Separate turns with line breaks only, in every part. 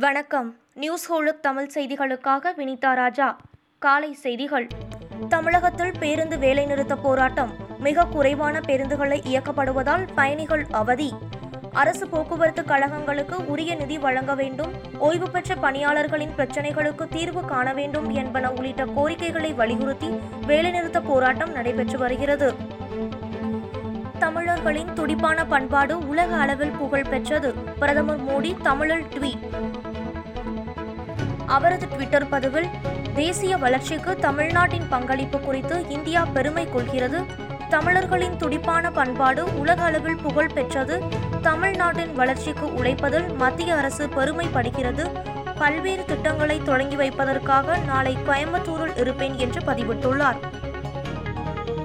வணக்கம். நியூஸ் ஹோலுக் தமிழ் செய்திகளுக்காக வினிதா ராஜா. காலை செய்திகள். தமிழகத்தில் பேருந்து வேலைநிறுத்த போராட்டம். மிக குறைவான பேருந்துகளை இயக்கப்படுவதால் பயணிகள் அவதி. அரசு போக்குவரத்து கழகங்களுக்கு உரிய நிதி வழங்க வேண்டும். ஓய்வு பெற்ற பணியாளர்களின் பிரச்சினைகளுக்கு தீர்வு காண வேண்டும் என்பன உள்ளிட்ட கோரிக்கைகளை வலியுறுத்தி வேலைநிறுத்த போராட்டம் நடைபெற்று வருகிறது. தமிழர்களின் துடிப்பான பண்பாடு உலக அளவில் புகழ் பெற்றது. பிரதமர் மோடி தமிழில் ட்வீட். அவரது ட்விட்டர் பதிவில் தேசிய வளர்ச்சிக்கு தமிழ்நாட்டின் பங்களிப்பு குறித்து இந்தியா பெருமை கொள்கிறது. தமிழர்களின் துடிப்பான பண்பாடு உலக அளவில் புகழ் பெற்றது. தமிழ்நாட்டின் வளர்ச்சிக்கு உழைப்பதில் மத்திய அரசு பெருமைப்படுகிறது. பல்வேறு திட்டங்களை தொடங்கி வைப்பதற்காக நாளை கோயம்புத்தூரில் இருப்பேன் என்று பதிவிட்டுள்ளார்.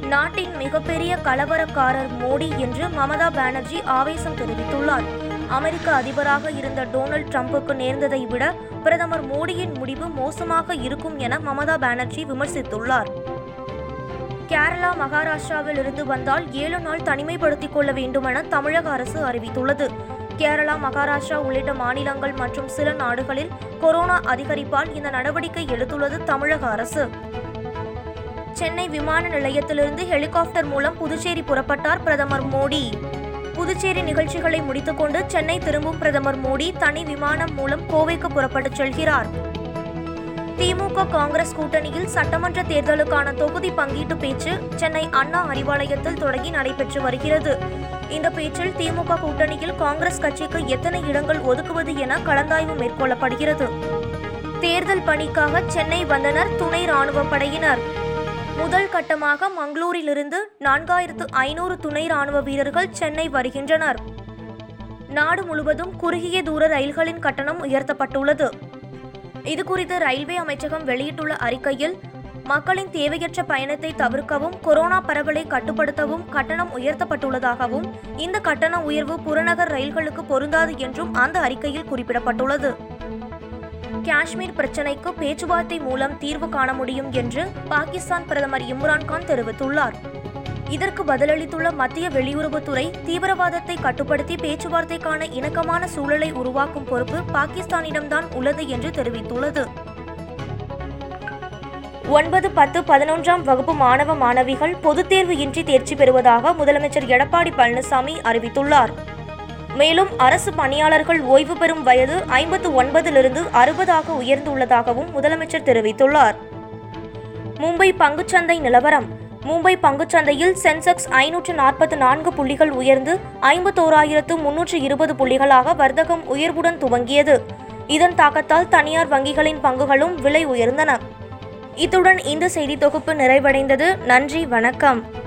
நாட்டின் மிகப்பெரிய கலவரக்காரர் மோடி என்று மமதா பானர்ஜி ஆவேசம் தெரிவித்துள்ளார். அமெரிக்க அதிபராக இருந்த டொனால்ட் ட்ரம்புக்கு நேர்ந்ததை விட பிரதமர் மோடியின் முடிவு மோசமாக இருக்கும் என மமதா பானர்ஜி விமர்சித்துள்ளார். கேரளா மகாராஷ்டிராவில் இருந்து வந்தால் ஏழு நாள் தனிமைப்படுத்திக் கொள்ள வேண்டுமென தமிழக அரசு அறிவித்துள்ளது. கேரளா மகாராஷ்டிரா உள்ளிட்ட மாநிலங்கள் மற்றும் சில நாடுகளில் கொரோனா அதிகரிப்பால் இந்த நடவடிக்கை எடுத்துள்ளது தமிழக அரசு. சென்னை விமான நிலையத்திலிருந்து ஹெலிகாப்டர் மூலம் புதுச்சேரி புறப்பட்டார் பிரதமர் மோடி. புதுச்சேரி நிகழ்ச்சிகளை முடித்துக்கொண்டு சென்னை திரும்பும் பிரதமர் மோடி தனி விமானம் மூலம் கோவைக்கு புறப்பட்டுச் செல்கிறார். திமுக காங்கிரஸ் கூட்டணியில் சட்டமன்ற தேர்தலுக்கான தொகுதி பங்கீட்டு பேச்சு சென்னை அண்ணா அறிவாலயத்தில் தொடங்கி நடைபெற்று வருகிறது. இந்த பேச்சில் திமுக கூட்டணியில் காங்கிரஸ் கட்சிக்கு எத்தனை இடங்கள் ஒதுக்குவது என கலந்தாய்வு மேற்கொள்ளப்படுகிறது. தேர்தல் பணிக்காக சென்னை வந்தனர் துணை ராணுவ படையினர். முதல் கட்டமாக மங்களூரிலிருந்து நான்காயிரத்து ஐநூறு துணை ராணுவ வீரர்கள் சென்னை வருகின்றனர். நாடு முழுவதும் குறுகிய தூர ரயில்களின் கட்டணம் உயர்த்தப்பட்டுள்ளது. இதுகுறித்து ரயில்வே அமைச்சகம் வெளியிட்டுள்ள அறிக்கையில் மக்களின் தேவையற்ற பயணத்தை தவிர்க்கவும் கொரோனா பரவலை கட்டுப்படுத்தவும் கட்டணம் உயர்த்தப்பட்டுள்ளதாகவும் இந்த கட்டண உயர்வு புறநகர் ரயில்களுக்கு பொருந்தாது என்றும் அந்த அறிக்கையில் குறிப்பிடப்பட்டுள்ளது. காஷ்மீர் பிரச்சினைக்கு பேச்சுவார்த்தை மூலம் தீர்வு காண முடியும் என்று பாகிஸ்தான் பிரதமர் இம்ரான்கான் தெரிவித்துள்ளார். இதற்கு பதிலளித்துள்ள மத்திய வெளியுறவுத்துறை தீவிரவாதத்தை கட்டுப்படுத்தி பேச்சுவார்த்தைக்கான இணக்கமான சூழலை உருவாக்கும் பொறுப்பு பாகிஸ்தானிடம்தான் உள்ளது என்று தெரிவித்துள்ளது. ஒன்பது பத்து பதினொன்றாம் வகுப்பு மாணவ மாணவிகள் பொதுத் தேர்வு இன்றி தேர்ச்சி பெறுவதாக முதலமைச்சர் எடப்பாடி பழனிசாமி அறிவித்துள்ளார். மேலும் அரசு பணியாளர்கள் ஓய்வு பெறும் வயது ஐம்பத்து ஒன்பதிலிருந்து அறுபதாக உயர்ந்துள்ளதாகவும் முதலமைச்சர் தெரிவித்துள்ளார். மும்பை பங்குச்சந்தை நிலவரம். மும்பை பங்குச்சந்தையில் சென்செக்ஸ் ஐநூற்று நாற்பத்து நான்கு புள்ளிகள் உயர்ந்து ஐம்பத்தோராயிரத்து முன்னூற்று இருபது புள்ளிகளாக வர்த்தகம் உயர்வுடன் துவங்கியது. இதன் தாக்கத்தால் தனியார் வங்கிகளின் பங்குகளும் விலை உயர்ந்தன. இத்துடன் இந்த செய்தி தொகுப்பு நிறைவடைந்தது. நன்றி வணக்கம்.